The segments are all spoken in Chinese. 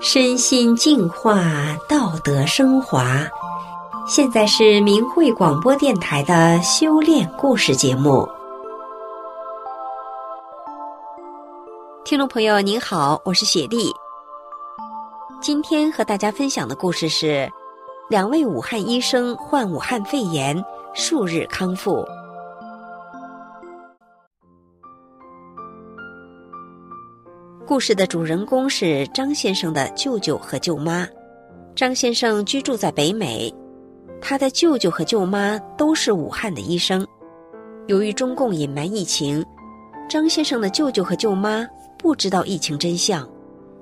身心净化，道德升华。现在是明慧广播电台的修炼故事节目。听众朋友您好，我是雪莉。今天和大家分享的故事是：两位武汉医生患武汉肺炎，数日康复。故事的主人公是张先生的舅舅和舅妈。张先生居住在北美，他的舅舅和舅妈都是武汉的医生。由于中共隐瞒疫情，张先生的舅舅和舅妈不知道疫情真相，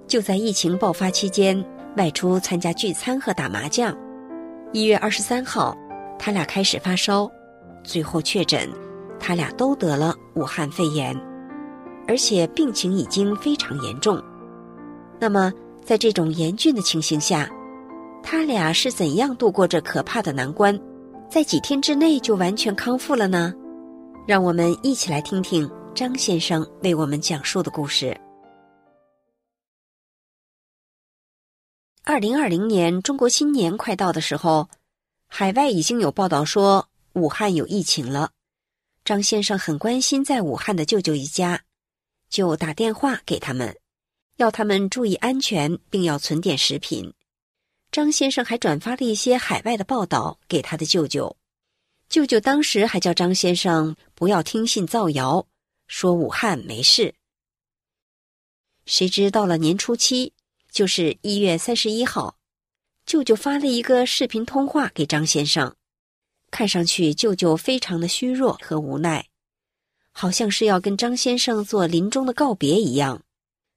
就在疫情爆发期间外出参加聚餐和打麻将。一月二十三号，他俩开始发烧，最后确诊，他俩都得了武汉肺炎。而且病情已经非常严重，那么在这种严峻的情形下，他俩是怎样度过这可怕的难关，在几天之内就完全康复了呢？让我们一起来听听张先生为我们讲述的故事。二零二零年中国新年快到的时候，海外已经有报道说武汉有疫情了，张先生很关心在武汉的舅舅一家。就打电话给他们，要他们注意安全，并要存点食品。张先生还转发了一些海外的报道给他的舅舅。舅舅当时还叫张先生不要听信造谣，说武汉没事。谁知到了年初七，就是一月三十一号，舅舅发了一个视频通话给张先生，看上去舅舅非常的虚弱和无奈。好像是要跟张先生做临终的告别一样，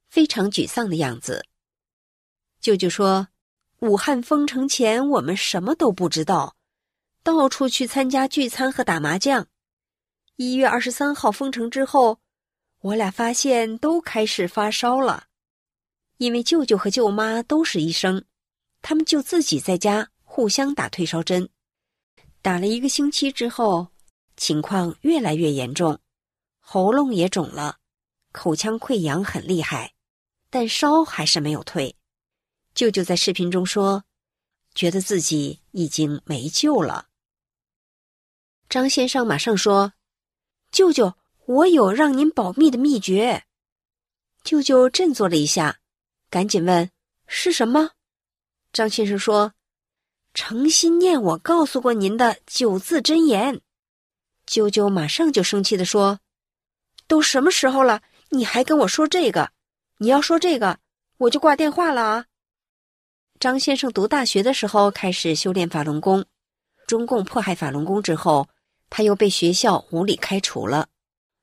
非常沮丧的样子。舅舅说：“武汉封城前，我们什么都不知道，到处去参加聚餐和打麻将。一月二十三号封城之后，我俩发现都开始发烧了。因为舅舅和舅妈都是医生，他们就自己在家互相打退烧针。打了一个星期之后，情况越来越严重。”喉咙也肿了，口腔溃疡很厉害，但烧还是没有退。舅舅在视频中说，觉得自己已经没救了。张先生马上说：“舅舅，我有让您保密的秘诀。”舅舅振作了一下，赶紧问：“是什么？”张先生说：“诚心念我告诉过您的九字真言。”舅舅马上就生气地说。都什么时候了，你还跟我说这个？你要说这个，我就挂电话了啊！张先生读大学的时候开始修炼法轮功，中共迫害法轮功之后，他又被学校无理开除了。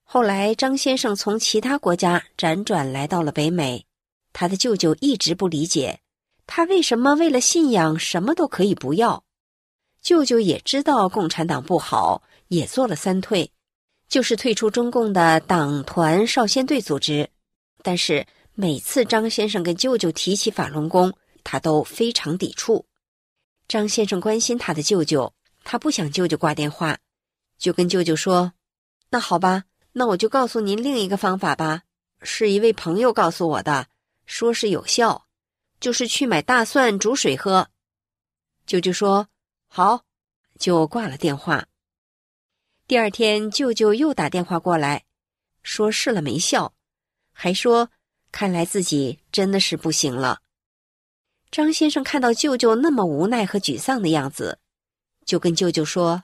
后来张先生从其他国家辗转来到了北美，他的舅舅一直不理解他为什么为了信仰什么都可以不要。舅舅也知道共产党不好，也做了三退。就是退出中共的党团少先队组织，但是每次张先生跟舅舅提起法轮功，他都非常抵触。张先生关心他的舅舅，他不想舅舅挂电话，就跟舅舅说：“那好吧，那我就告诉您另一个方法吧，是一位朋友告诉我的，说是有效，就是去买大蒜煮水喝。”舅舅说：“好。”就挂了电话。第二天，舅舅又打电话过来，说试了没效，还说看来自己真的是不行了。张先生看到舅舅那么无奈和沮丧的样子，就跟舅舅说：“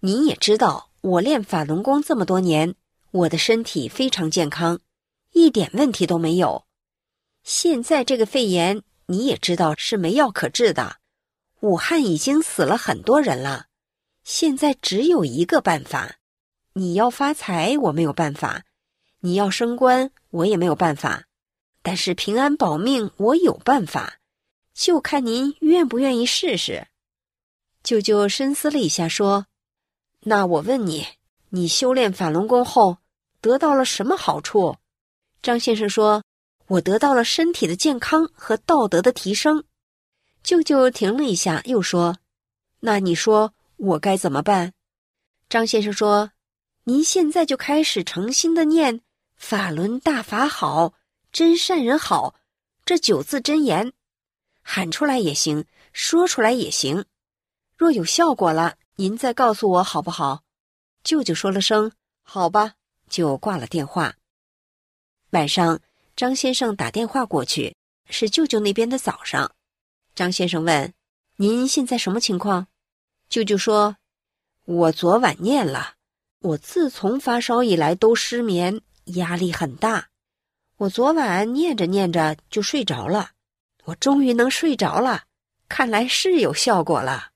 你也知道，我练法轮功这么多年，我的身体非常健康，一点问题都没有。现在这个肺炎，你也知道是没药可治的，武汉已经死了很多人了。”现在只有一个办法，你要发财，我没有办法；你要升官，我也没有办法。但是平安保命，我有办法，就看您愿不愿意试试。舅舅深思了一下，说：“那我问你，你修炼法轮功后得到了什么好处？”张先生说：“我得到了身体的健康和道德的提升。”舅舅停了一下，又说：“那你说？”我该怎么办？张先生说：“您现在就开始诚心的念‘法轮大法好，真善人好’，这九字真言，喊出来也行，说出来也行。若有效果了，您再告诉我好不好？”舅舅说了声“好吧”，就挂了电话。晚上，张先生打电话过去，是舅舅那边的早上。张先生问：“您现在什么情况？”舅舅说：“我昨晚念了，我自从发烧以来都失眠，压力很大。我昨晚念着念着就睡着了，我终于能睡着了，看来是有效果了。”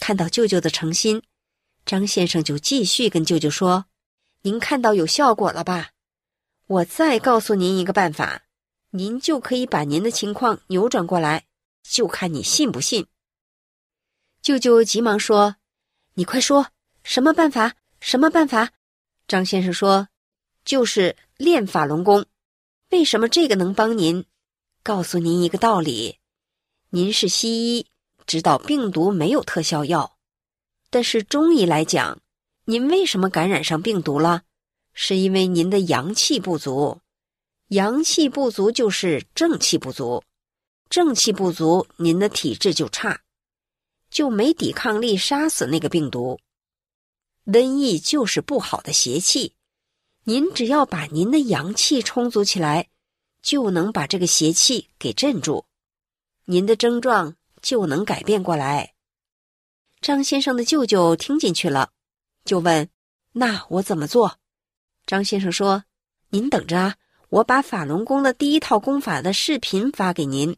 看到舅舅的诚心，张先生就继续跟舅舅说：“您看到有效果了吧？我再告诉您一个办法，您就可以把您的情况扭转过来，就看你信不信。”舅舅急忙说：“你快说，什么办法？什么办法？”张先生说：“就是练法轮功。为什么这个能帮您？告诉您一个道理：您是西医，知道病毒没有特效药，但是中医来讲，您为什么感染上病毒了？是因为您的阳气不足。阳气不足就是正气不足，正气不足，您的体质就差。”就没抵抗力，杀死那个病毒。瘟疫就是不好的邪气，您只要把您的阳气充足起来，就能把这个邪气给镇住，您的症状就能改变过来。张先生的舅舅听进去了，就问：“那我怎么做？”张先生说：“您等着啊，我把法轮功的第一套功法的视频发给您。”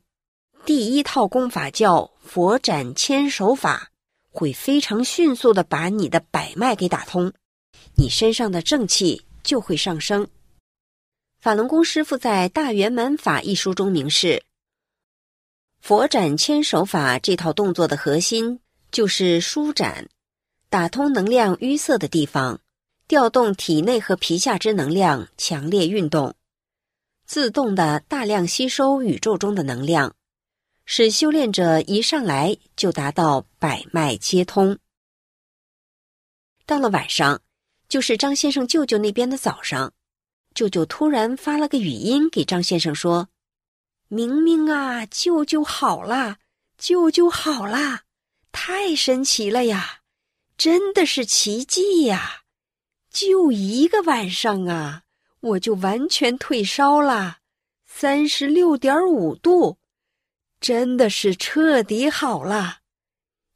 第一套功法叫佛斩千手法，会非常迅速的把你的百脉给打通，你身上的正气就会上升。法轮功师傅在《大圆满法》一书中明示，佛斩千手法这套动作的核心就是舒展，打通能量淤塞的地方，调动体内和皮下之能量，强烈运动，自动的大量吸收宇宙中的能量。使修炼者一上来就达到百脉皆通。到了晚上，就是张先生舅舅那边的早上，舅舅突然发了个语音给张先生说：“明明啊，舅舅好了，舅舅好了，太神奇了呀，真的是奇迹呀！就一个晚上啊，我就完全退烧了，三十六点五度。”真的是彻底好了，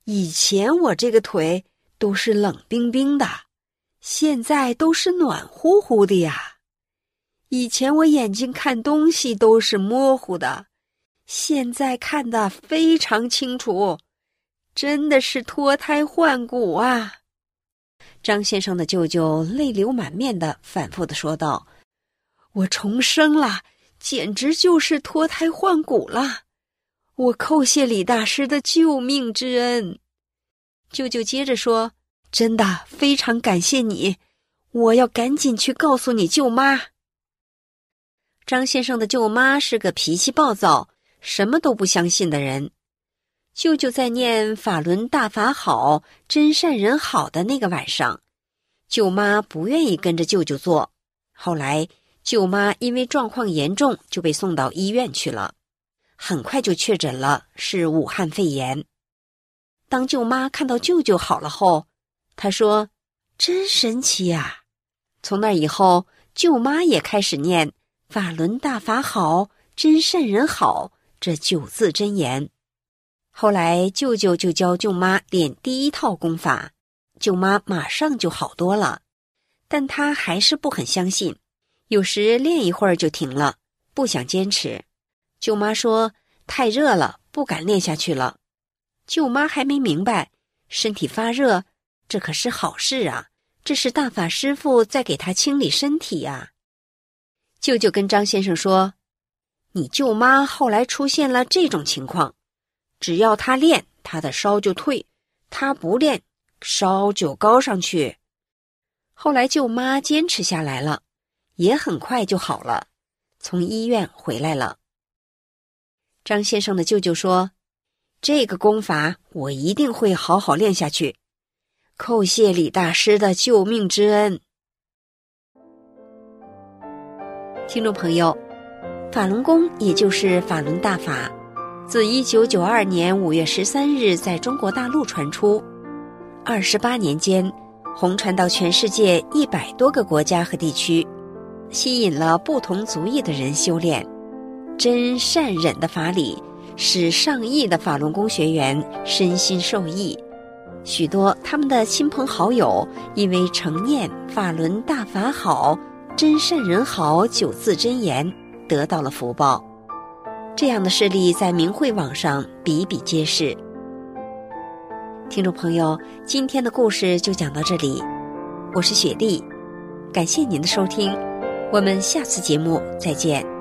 以前我这个腿都是冷冰冰的，现在都是暖乎乎的呀。以前我眼睛看东西都是模糊的，现在看得非常清楚，真的是脱胎换骨啊！张先生的舅舅泪流满面的反复的说道：“我重生了，简直就是脱胎换骨了。”我叩谢李大师的救命之恩。舅舅接着说：“真的非常感谢你，我要赶紧去告诉你舅妈。”张先生的舅妈是个脾气暴躁、什么都不相信的人。舅舅在念“法轮大法好，真善人好”的那个晚上，舅妈不愿意跟着舅舅做。后来，舅妈因为状况严重，就被送到医院去了。很快就确诊了是武汉肺炎。当舅妈看到舅舅好了后，她说：“真神奇呀！”从那以后，舅妈也开始念“法轮大法好，真善人好”这九字真言。后来，舅舅就教舅妈练第一套功法，舅妈马上就好多了。但她还是不很相信，有时练一会儿就停了，不想坚持。舅妈说：“太热了，不敢练下去了。”舅妈还没明白，身体发热，这可是好事啊！这是大法师父在给她清理身体呀。舅舅跟张先生说：“你舅妈后来出现了这种情况，只要她练，她的烧就退；她不练，烧就高上去。”后来舅妈坚持下来了，也很快就好了，从医院回来了。张先生的舅舅说：“这个功法我一定会好好练下去，叩谢李大师的救命之恩。”听众朋友，法轮功也就是法轮大法，自一九九二年五月十三日在中国大陆传出，二十八年间，红传到全世界一百多个国家和地区，吸引了不同族裔的人修炼真善忍的法理，使上亿的法轮功学员身心受益。许多他们的亲朋好友因为承念“法轮大法好，真善人好”九字真言，得到了福报。这样的事例在明慧网上比比皆是。听众朋友，今天的故事就讲到这里，我是雪莉，感谢您的收听，我们下次节目再见。